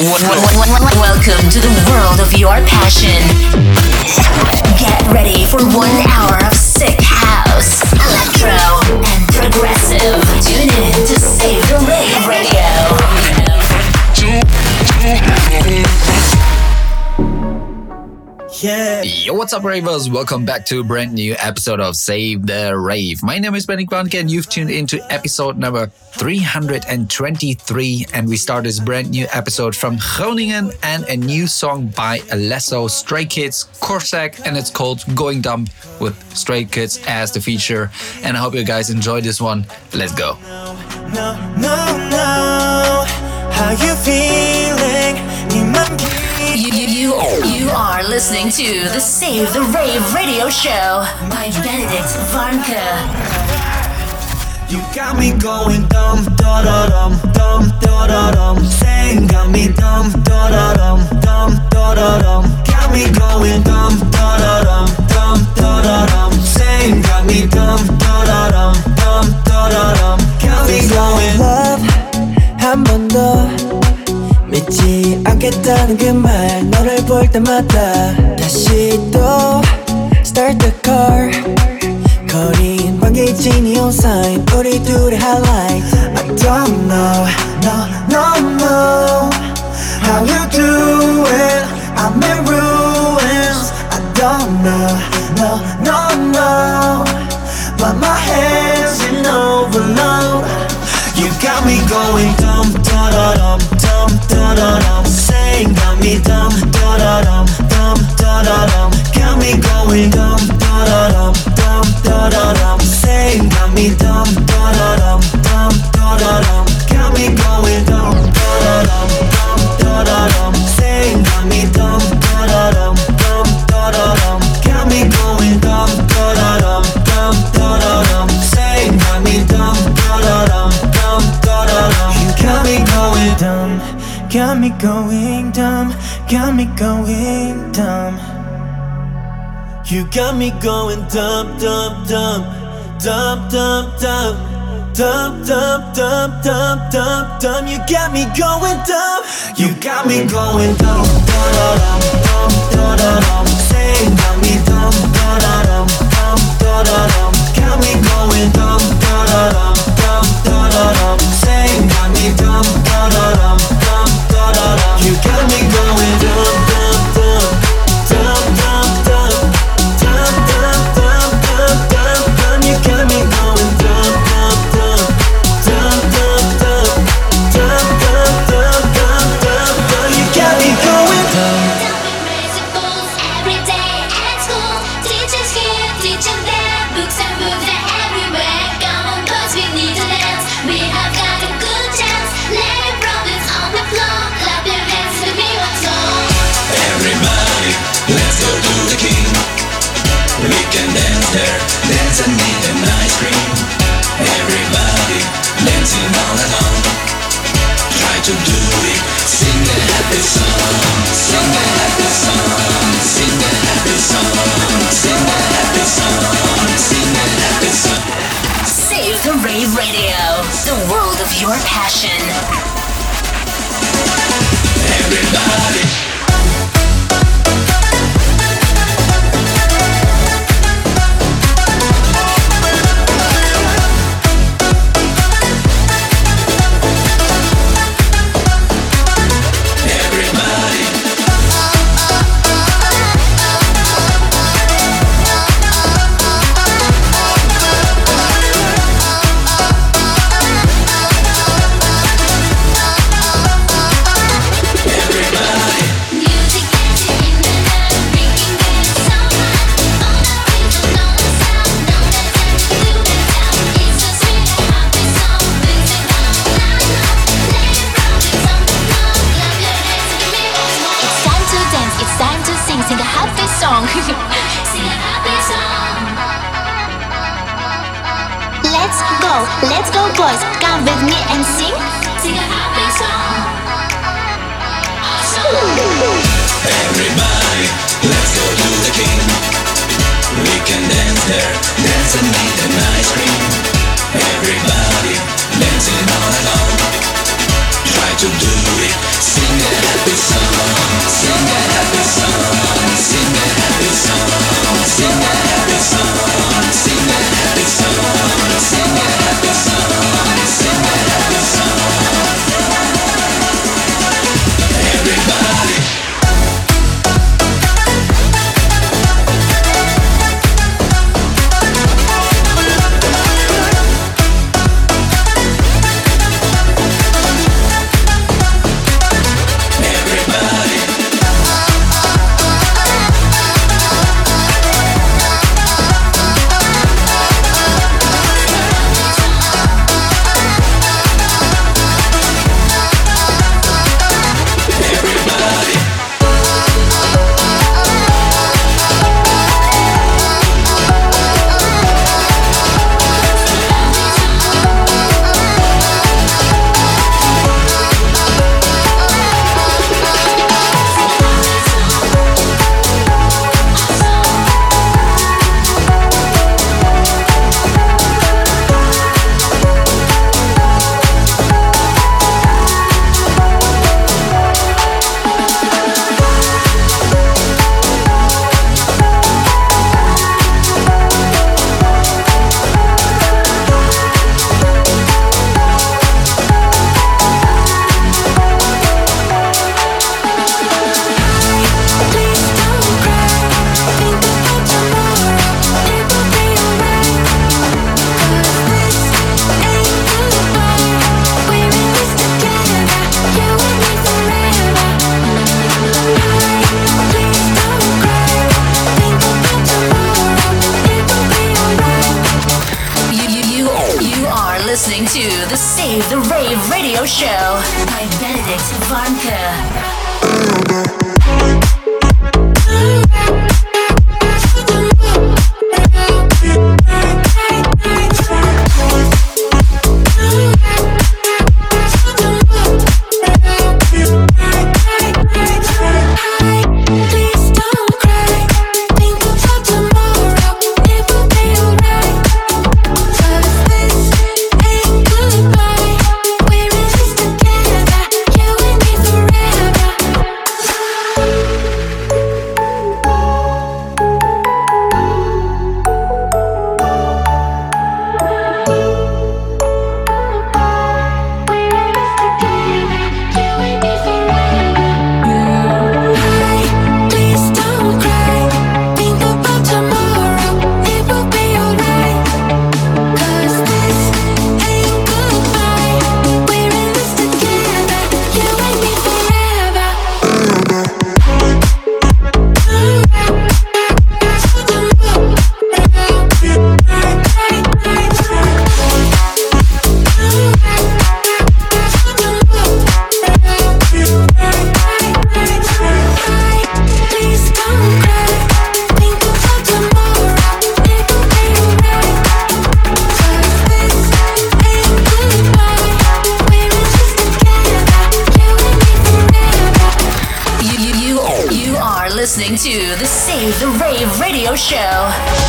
Welcome to the world of your passion. Get ready for one hour of sick house, electro, and progressive. Tune in to Save the Rave Radio. Yeah. Yo, what's up, ravers? Welcome back to a brand new episode of Save the Rave. My name is Benny Kwanke, and you've tuned into episode number 323. And we start this brand new episode from Groningen and a new song by Alesso, Stray Kids, Corsak, and it's called Going Dumb with Stray Kids as the feature. And I hope you guys enjoy this one. Let's go. No, no, no. How you feeling? You, you, you You are listening to the Save the Rave radio show by Benedict Varnka. You got me going dumb, da da dum, dumb, da da dum. Saying got me dumb, da da dum, dumb, da da dum. Got me going dumb, da da dum, dumb, da da dum. Saying got me dumb, da da dum, dumb, da da dum. Got me going. Love, I'm under. 믿지 않겠다는 그 말 너를 볼 때마다 다시 또 Start the car 거린 반기지 neon sign 우리 둘의 highlight I don't know, no, no, no How you doing? I'm in ruins I don't know, no, no, no But my hands in overload You got me going dumb, da da dum da-da-dum Saying got me dumb, da-da-dum, dumb, da-da-dum Got me going dumb, da-da-dum, dumb, da-da-dum Saying got me dumb. Going dumb. You got me going dumb, dumb, dumb, dumb, dumb, dumb, dumb, dumb, dumb, dumb, dumb, dumb. You got me going dumb. You got me going dumb, da da dum, dumb, da da dum. Saying got me dumb, dumb, da da dum. Got me going dumb, da da dum, dumb, da da. Saying got me dumb, da da dum. You got me going dumb, dumb, dumb, Session. Show make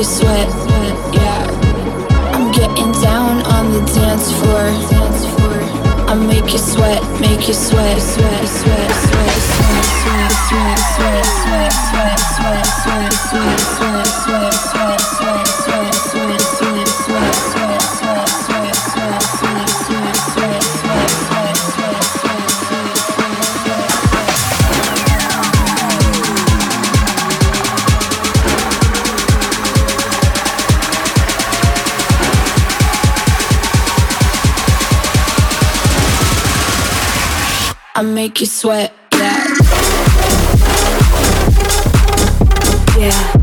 you sweat. Yeah, I'm getting down on the dance floor. I make you sweat, make you sweat, sweat. I make you sweat, yeah. Yeah.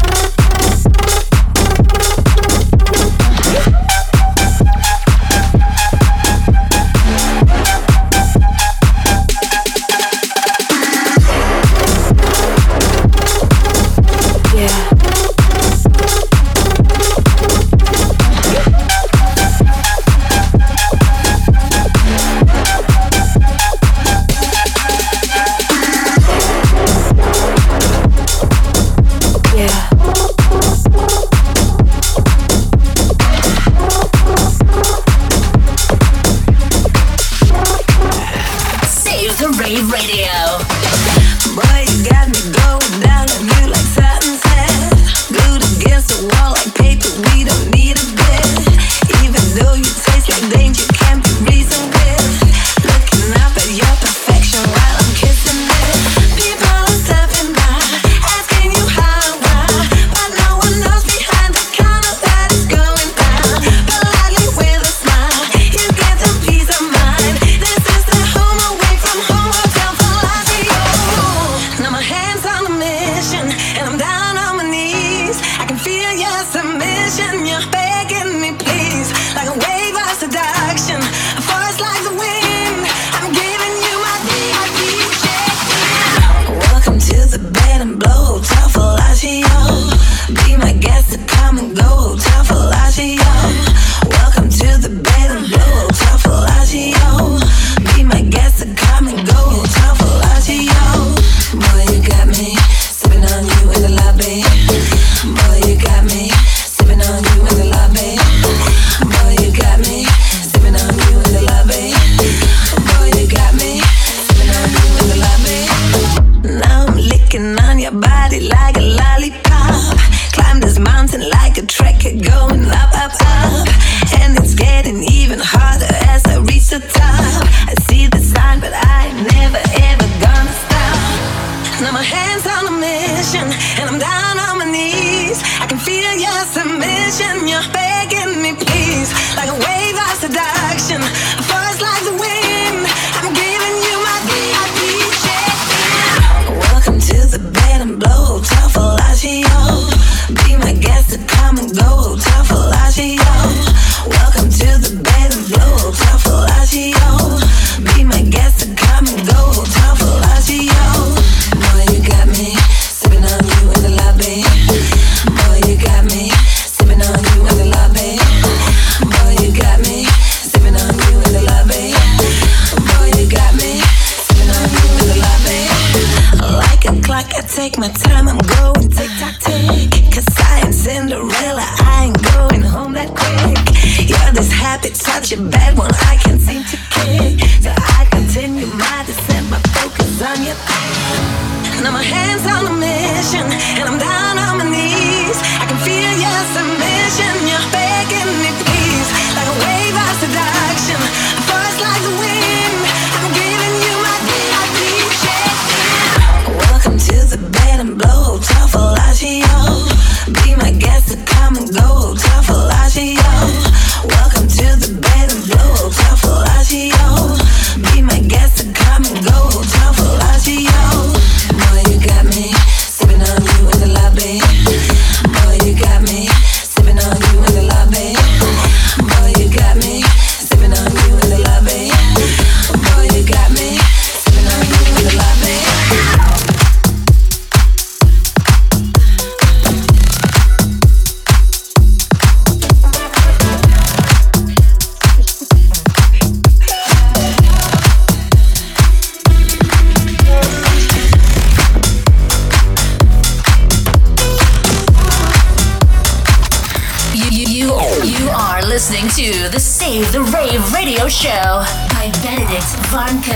To the Save the Rave radio show by Benedict Varnke.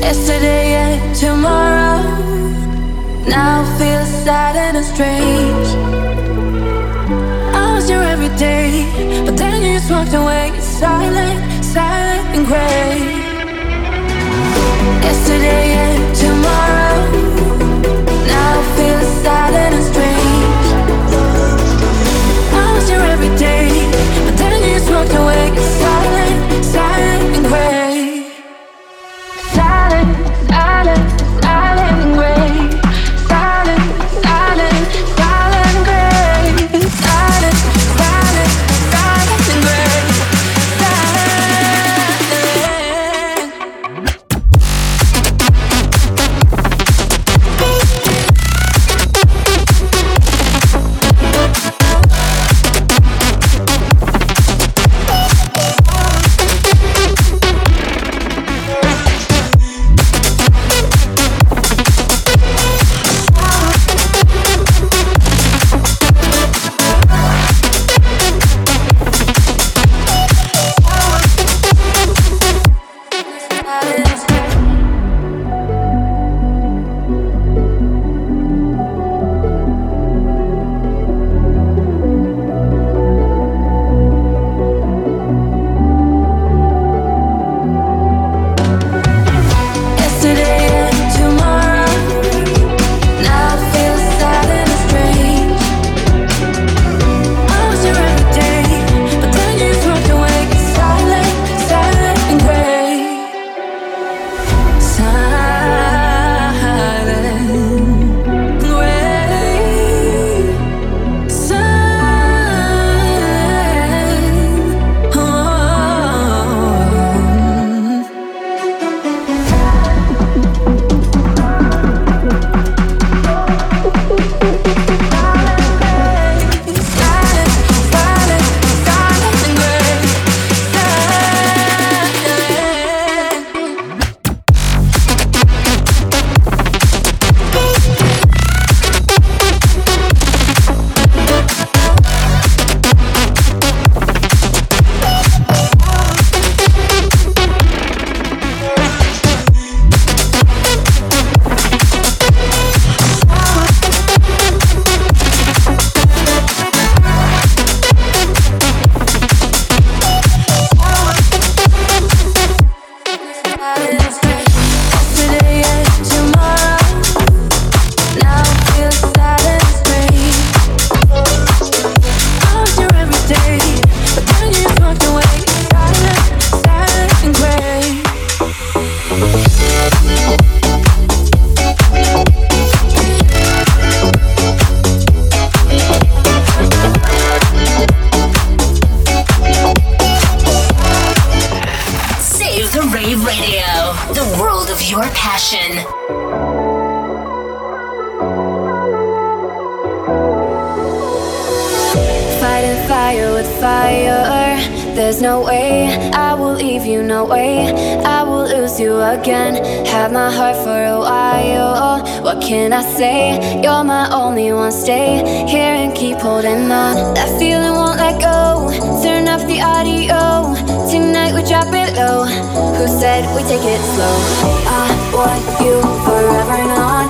Yesterday and tomorrow now feels sad and strange. I was here every day, but then you just walked away, silent, silent and gray. Yesterday and tomorrow now feels sad and strange. Every day, but then just walked away, silent, silent and gray. There's no way I will leave you, no way I will lose you again. Have my heart for a while. What can I say? You're my only one. Stay here and keep holding on. That feeling won't let go. Turn up the audio. Tonight we drop it low. Who said we take it slow? I want you forever and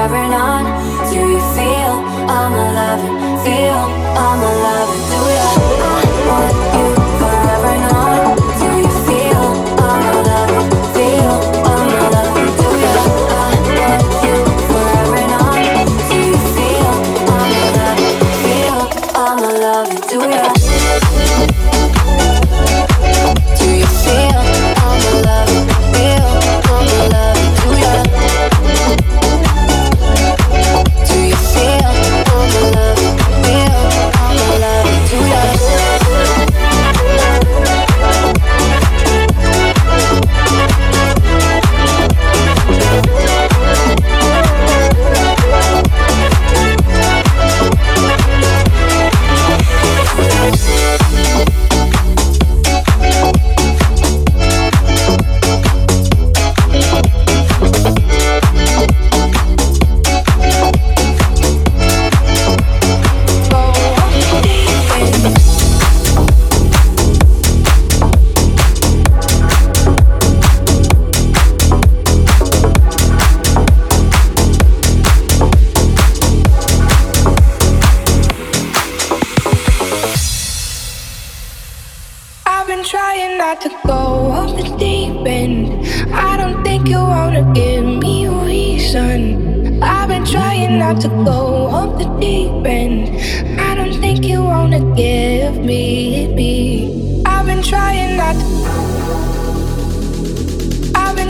forever and on. Do you feel all my loving? Feel all my loving?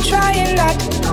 Your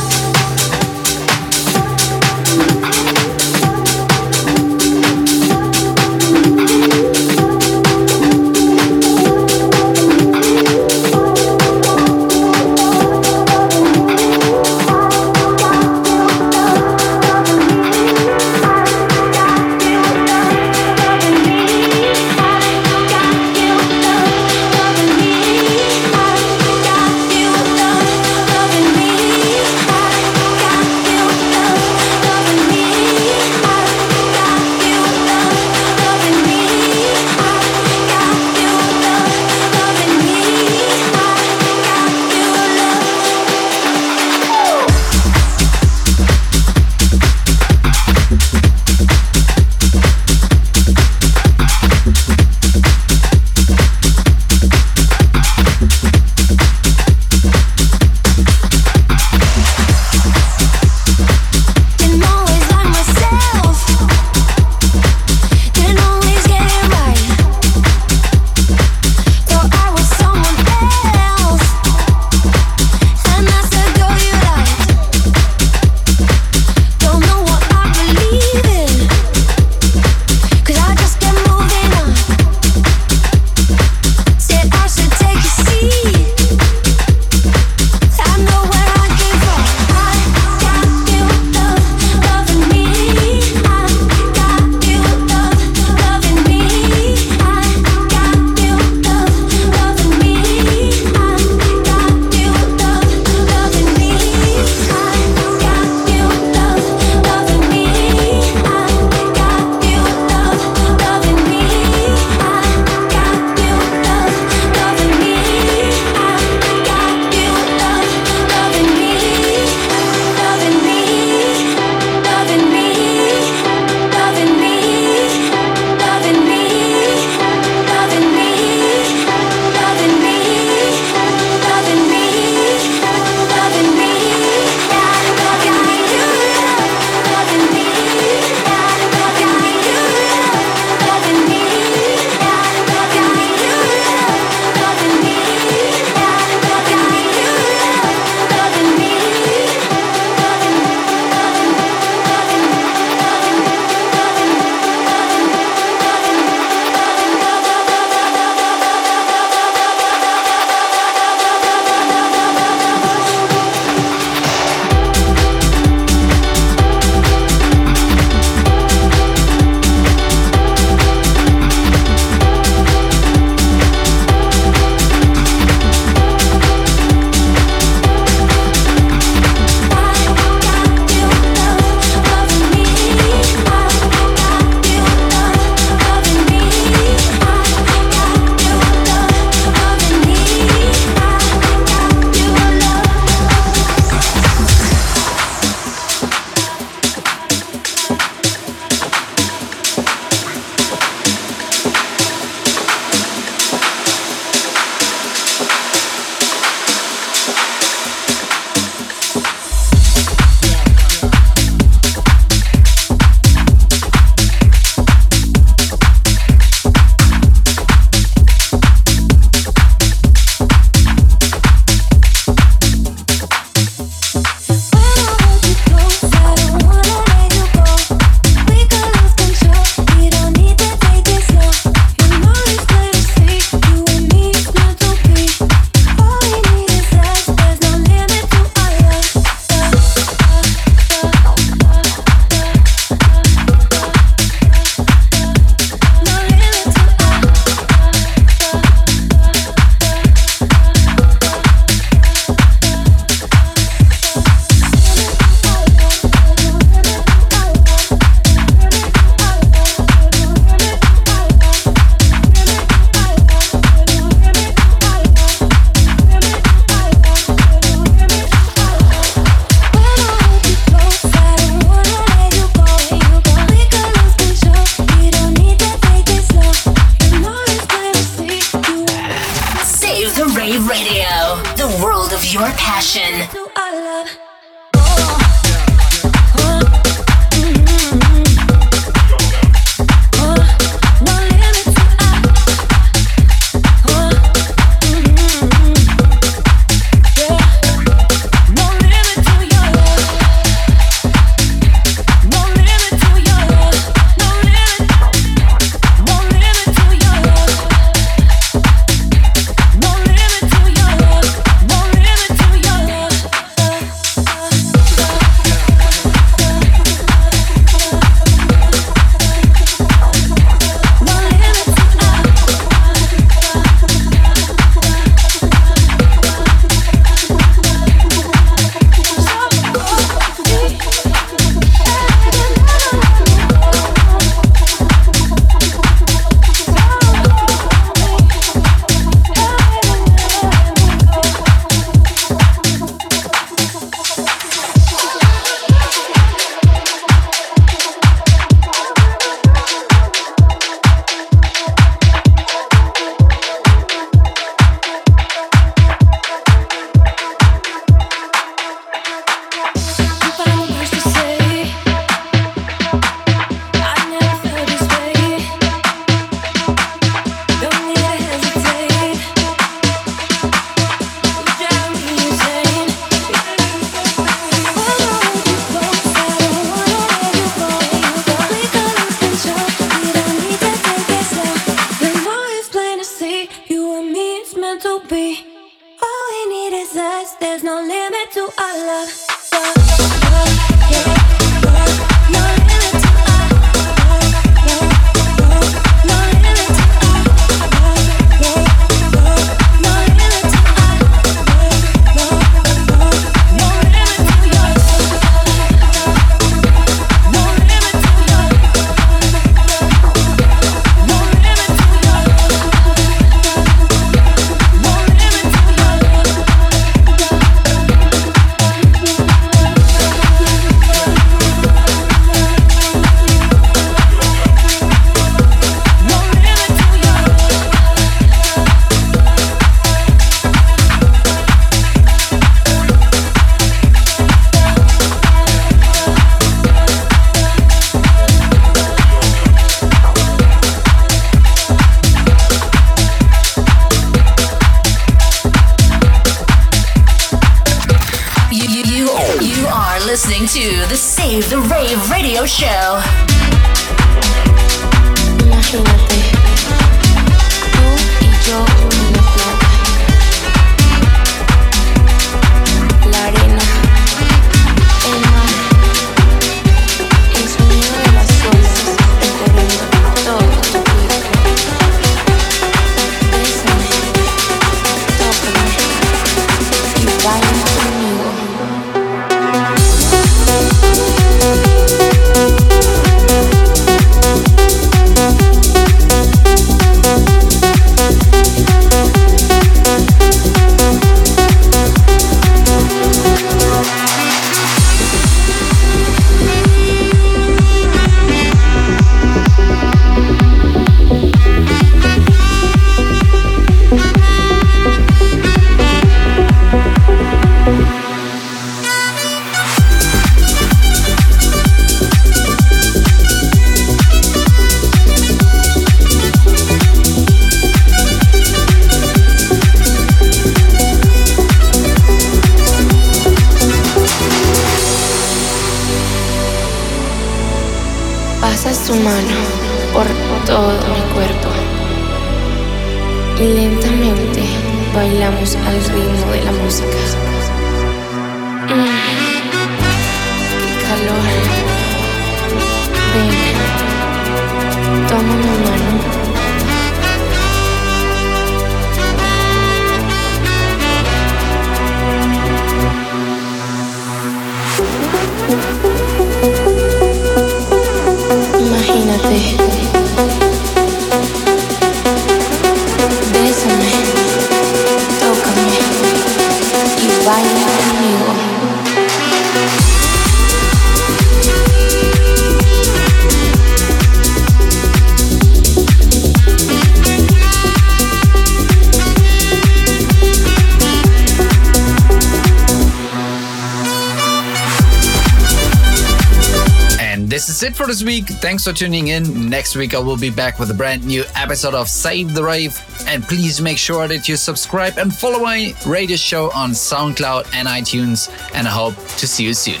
it for this week. Thanks for tuning in. Next week, I will be back with a brand new episode of Save the Rave. And please make sure that you subscribe and follow my radio show on SoundCloud and iTunes. And I hope to see you soon.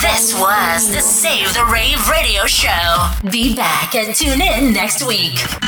This was the Save the Rave radio show. Be back and tune in next week.